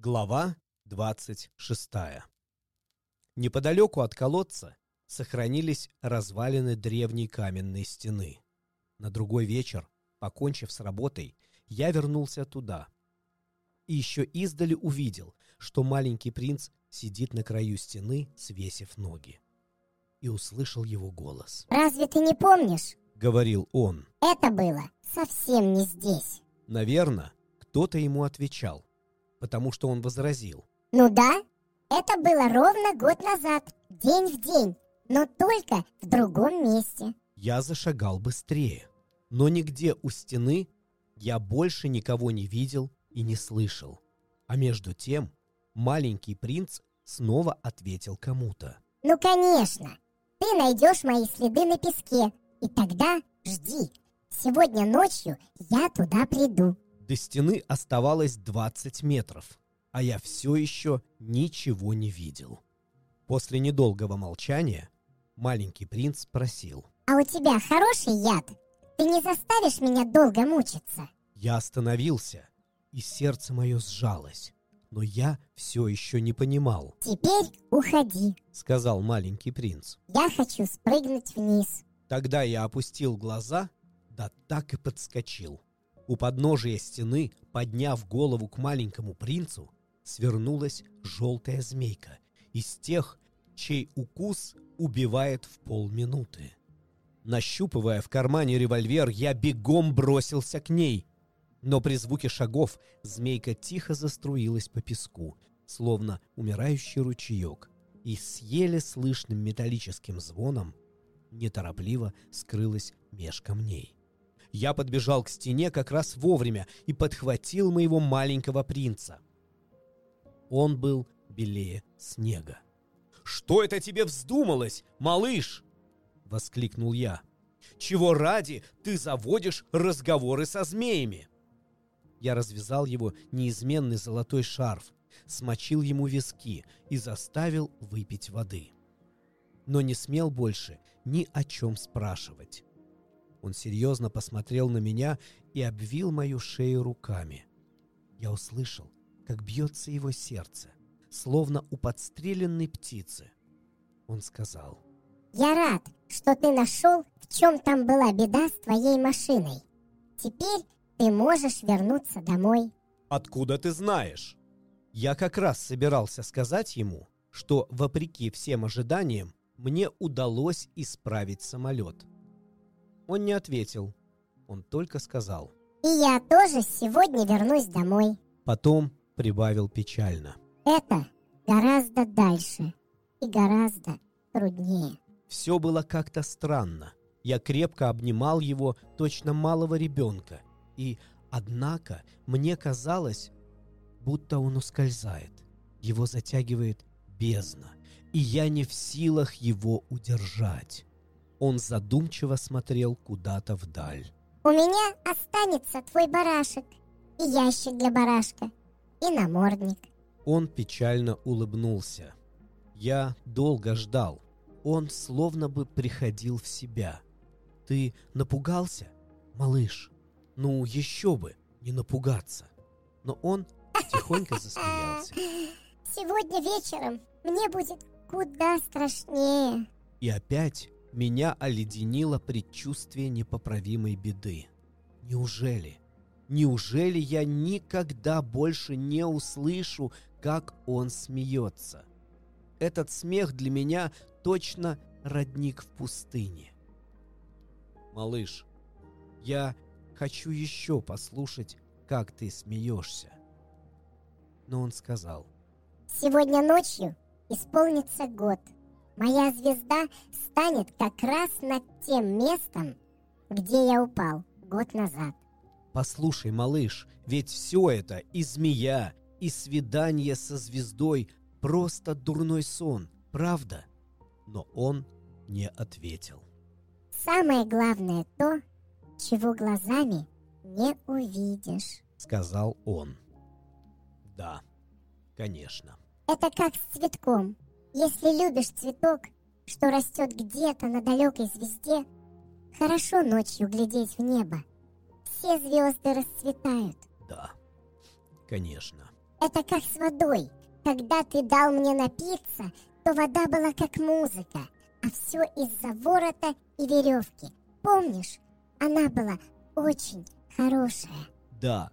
Глава 26. Неподалеку от колодца сохранились развалины древней каменной стены. На другой вечер, покончив с работой, я вернулся туда. И еще издали увидел, что маленький принц сидит на краю стены, свесив ноги. И услышал его голос. «Разве ты не помнишь? — говорил он. Это было совсем не здесь». Наверное, кто-то ему отвечал потому что он возразил. Ну да, это было ровно год назад, день в день, но только в другом месте. Я зашагал быстрее, но нигде у стены я больше никого не видел и не слышал. А между тем маленький принц снова ответил кому-то. Ну конечно, ты найдешь мои следы на песке, и тогда жди. Сегодня ночью я туда приду. До стены оставалось 20 метров, а я все еще ничего не видел. После недолгого молчания маленький принц спросил. «А у тебя хороший яд? Ты не заставишь меня долго мучиться?» Я остановился, и сердце мое сжалось. Но я все еще не понимал. «Теперь уходи», — сказал маленький принц. «Я хочу спрыгнуть вниз». Тогда я опустил глаза, да так и подскочил. У подножия стены, подняв голову к маленькому принцу, свернулась желтая змейка из тех, чей укус убивает в полминуты. Нащупывая в кармане револьвер, я бегом бросился к ней. Но при звуке шагов змейка тихо заструилась по песку, словно умирающий ручеек, и с еле слышным металлическим звоном неторопливо скрылась меж камней. Я подбежал к стене как раз вовремя и подхватил моего маленького принца. Он был белее снега. «Что это тебе вздумалось, малыш?» — воскликнул я. «Чего ради ты заводишь разговоры со змеями?» Я развязал его неизменный золотой шарф, смочил ему виски и заставил выпить воды. Но не смел больше ни о чем спрашивать. Он серьезно посмотрел на меня и обвил мою шею руками. Я услышал, как бьется его сердце, словно у подстреленной птицы. Он сказал. «Я рад, что ты нашел, в чем там была беда с твоей машиной. Теперь ты можешь вернуться домой». «Откуда ты знаешь?» Я как раз собирался сказать ему, что, вопреки всем ожиданиям, мне удалось исправить самолет – он не ответил. Он только сказал. «И я тоже сегодня вернусь домой». Потом прибавил печально. «Это гораздо дальше и гораздо труднее». Все было как-то странно. Я крепко обнимал его, точно малого ребенка. И, однако, мне казалось, будто он ускользает. Его затягивает бездна, и я не в силах его удержать. Он задумчиво смотрел куда-то вдаль. «У меня останется твой барашек, и ящик для барашка, и намордник». Он печально улыбнулся. Я долго ждал. Он словно бы приходил в себя. «Ты напугался, малыш?» «Ну, еще бы, не напугаться!» Но он тихонько засмеялся. «Сегодня вечером мне будет куда страшнее!» И опять меня оледенило предчувствие непоправимой беды. Неужели? Неужели я никогда больше не услышу, как он смеется? Этот смех для меня точно родник в пустыне. Малыш, я хочу еще послушать, как ты смеешься. Но он сказал. Сегодня ночью исполнится год – моя звезда станет как раз над тем местом, где я упал год назад. Послушай, малыш, ведь все это и змея, и свидание со звездой просто дурной сон, правда? Но он не ответил. Самое главное то, чего глазами не увидишь, сказал он. Да, конечно. Это как с цветком. Если любишь цветок, что растет где-то на далекой звезде, хорошо ночью глядеть в небо. Все звезды расцветают. Да, конечно. Это как с водой. Когда ты дал мне напиться, то вода была как музыка, а все из-за ворота и веревки. Помнишь? Она была очень хорошая. Да,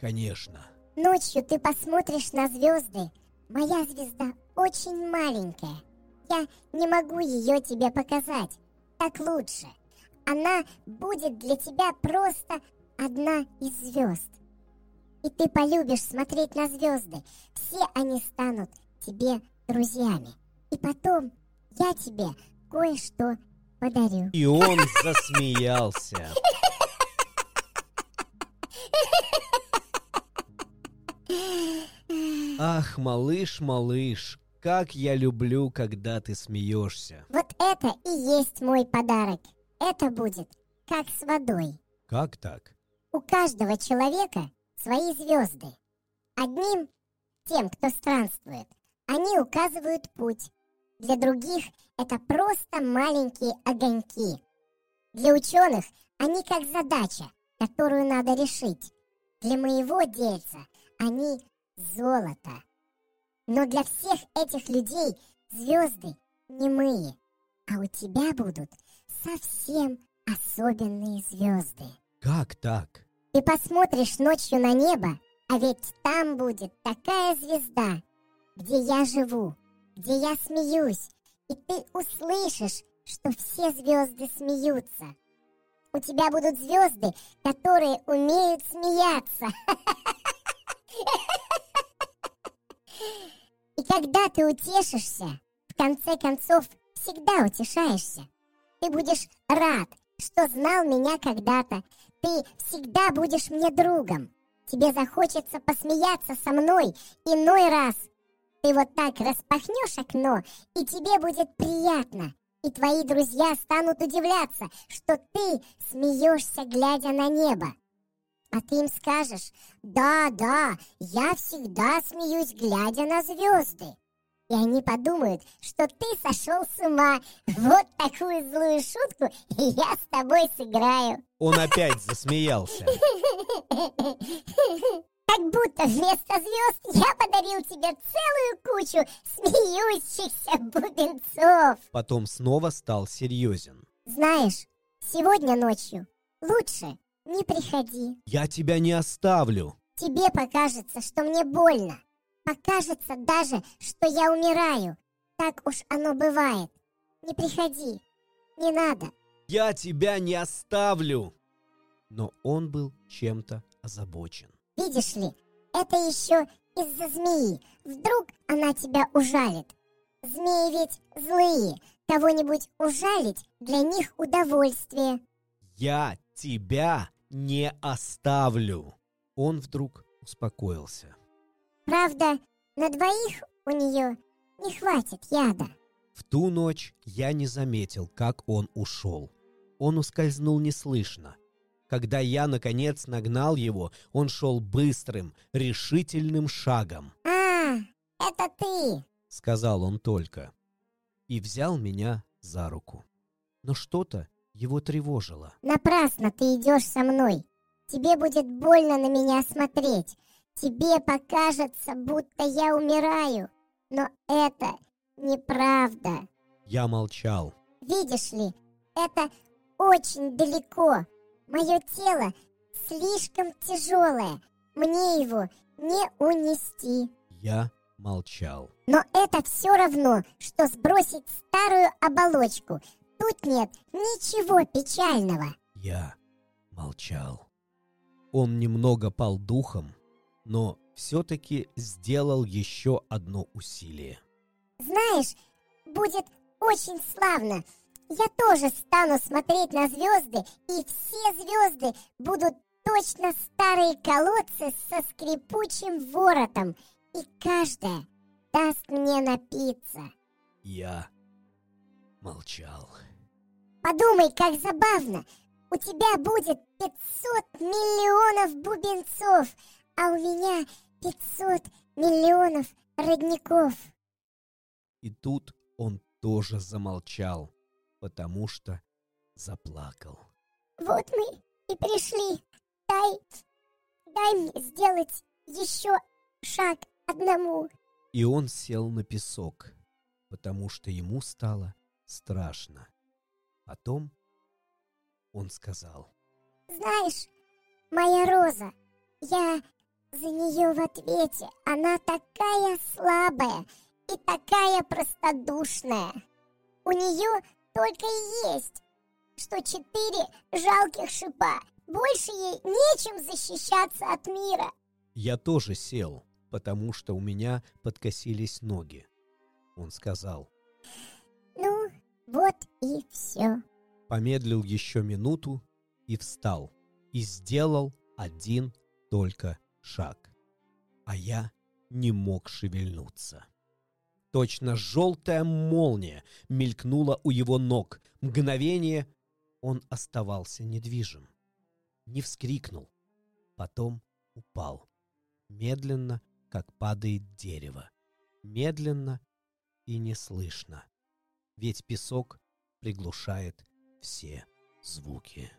конечно. Ночью ты посмотришь на звезды. Моя звезда очень маленькая. Я не могу ее тебе показать. Так лучше. Она будет для тебя просто одна из звезд. И ты полюбишь смотреть на звезды. Все они станут тебе друзьями. И потом я тебе кое-что подарю. И он засмеялся. Ах, малыш, малыш, как я люблю, когда ты смеешься. Вот это и есть мой подарок. Это будет как с водой. Как так? У каждого человека свои звезды. Одним, тем, кто странствует, они указывают путь. Для других это просто маленькие огоньки. Для ученых они как задача, которую надо решить. Для моего дельца они золото. Но для всех этих людей звезды немые, а у тебя будут совсем особенные звезды. Как так? Ты посмотришь ночью на небо, а ведь там будет такая звезда, где я живу, где я смеюсь, и ты услышишь, что все звезды смеются. У тебя будут звезды, которые умеют смеяться. И когда ты утешишься, в конце концов всегда утешаешься. Ты будешь рад, что знал меня когда-то. Ты всегда будешь мне другом. Тебе захочется посмеяться со мной иной раз. Ты вот так распахнешь окно, и тебе будет приятно. И твои друзья станут удивляться, что ты смеешься, глядя на небо. А ты им скажешь, да, да, я всегда смеюсь, глядя на звезды. И они подумают, что ты сошел с ума. Вот такую злую шутку я с тобой сыграю. Он опять засмеялся. Как будто вместо звезд я подарил тебе целую кучу смеющихся бубенцов. Потом снова стал серьезен. Знаешь, сегодня ночью лучше не приходи. Я тебя не оставлю. Тебе покажется, что мне больно. Покажется даже, что я умираю. Так уж оно бывает. Не приходи. Не надо. Я тебя не оставлю. Но он был чем-то озабочен. Видишь ли, это еще из-за змеи. Вдруг она тебя ужалит. Змеи ведь злые. Кого-нибудь ужалить для них удовольствие. Я тебя не оставлю. Он вдруг успокоился. Правда, на двоих у нее не хватит яда. В ту ночь я не заметил, как он ушел. Он ускользнул неслышно. Когда я, наконец, нагнал его, он шел быстрым, решительным шагом. «А, это ты!» — сказал он только. И взял меня за руку. Но что-то его тревожило. «Напрасно ты идешь со мной. Тебе будет больно на меня смотреть. Тебе покажется, будто я умираю. Но это неправда». Я молчал. «Видишь ли, это очень далеко. Мое тело слишком тяжелое. Мне его не унести». Я молчал. Но это все равно, что сбросить старую оболочку. Тут нет ничего печального. Я молчал. Он немного пал духом, но все-таки сделал еще одно усилие. Знаешь, будет очень славно. Я тоже стану смотреть на звезды, и все звезды будут точно старые колодцы со скрипучим воротом, и каждая даст мне напиться. Я молчал. Подумай, как забавно. У тебя будет 500 миллионов бубенцов, а у меня 500 миллионов родников. И тут он тоже замолчал, потому что заплакал. Вот мы и пришли. Дай, дай мне сделать еще шаг одному. И он сел на песок, потому что ему стало страшно. Потом он сказал. Знаешь, моя Роза, я за нее в ответе. Она такая слабая и такая простодушная. У нее только и есть, что четыре жалких шипа. Больше ей нечем защищаться от мира. Я тоже сел, потому что у меня подкосились ноги. Он сказал. Ну, вот и все. Помедлил еще минуту и встал. И сделал один только шаг. А я не мог шевельнуться. Точно желтая молния мелькнула у его ног. Мгновение он оставался недвижим. Не вскрикнул. Потом упал. Медленно, как падает дерево. Медленно и неслышно. Ведь песок приглушает все звуки.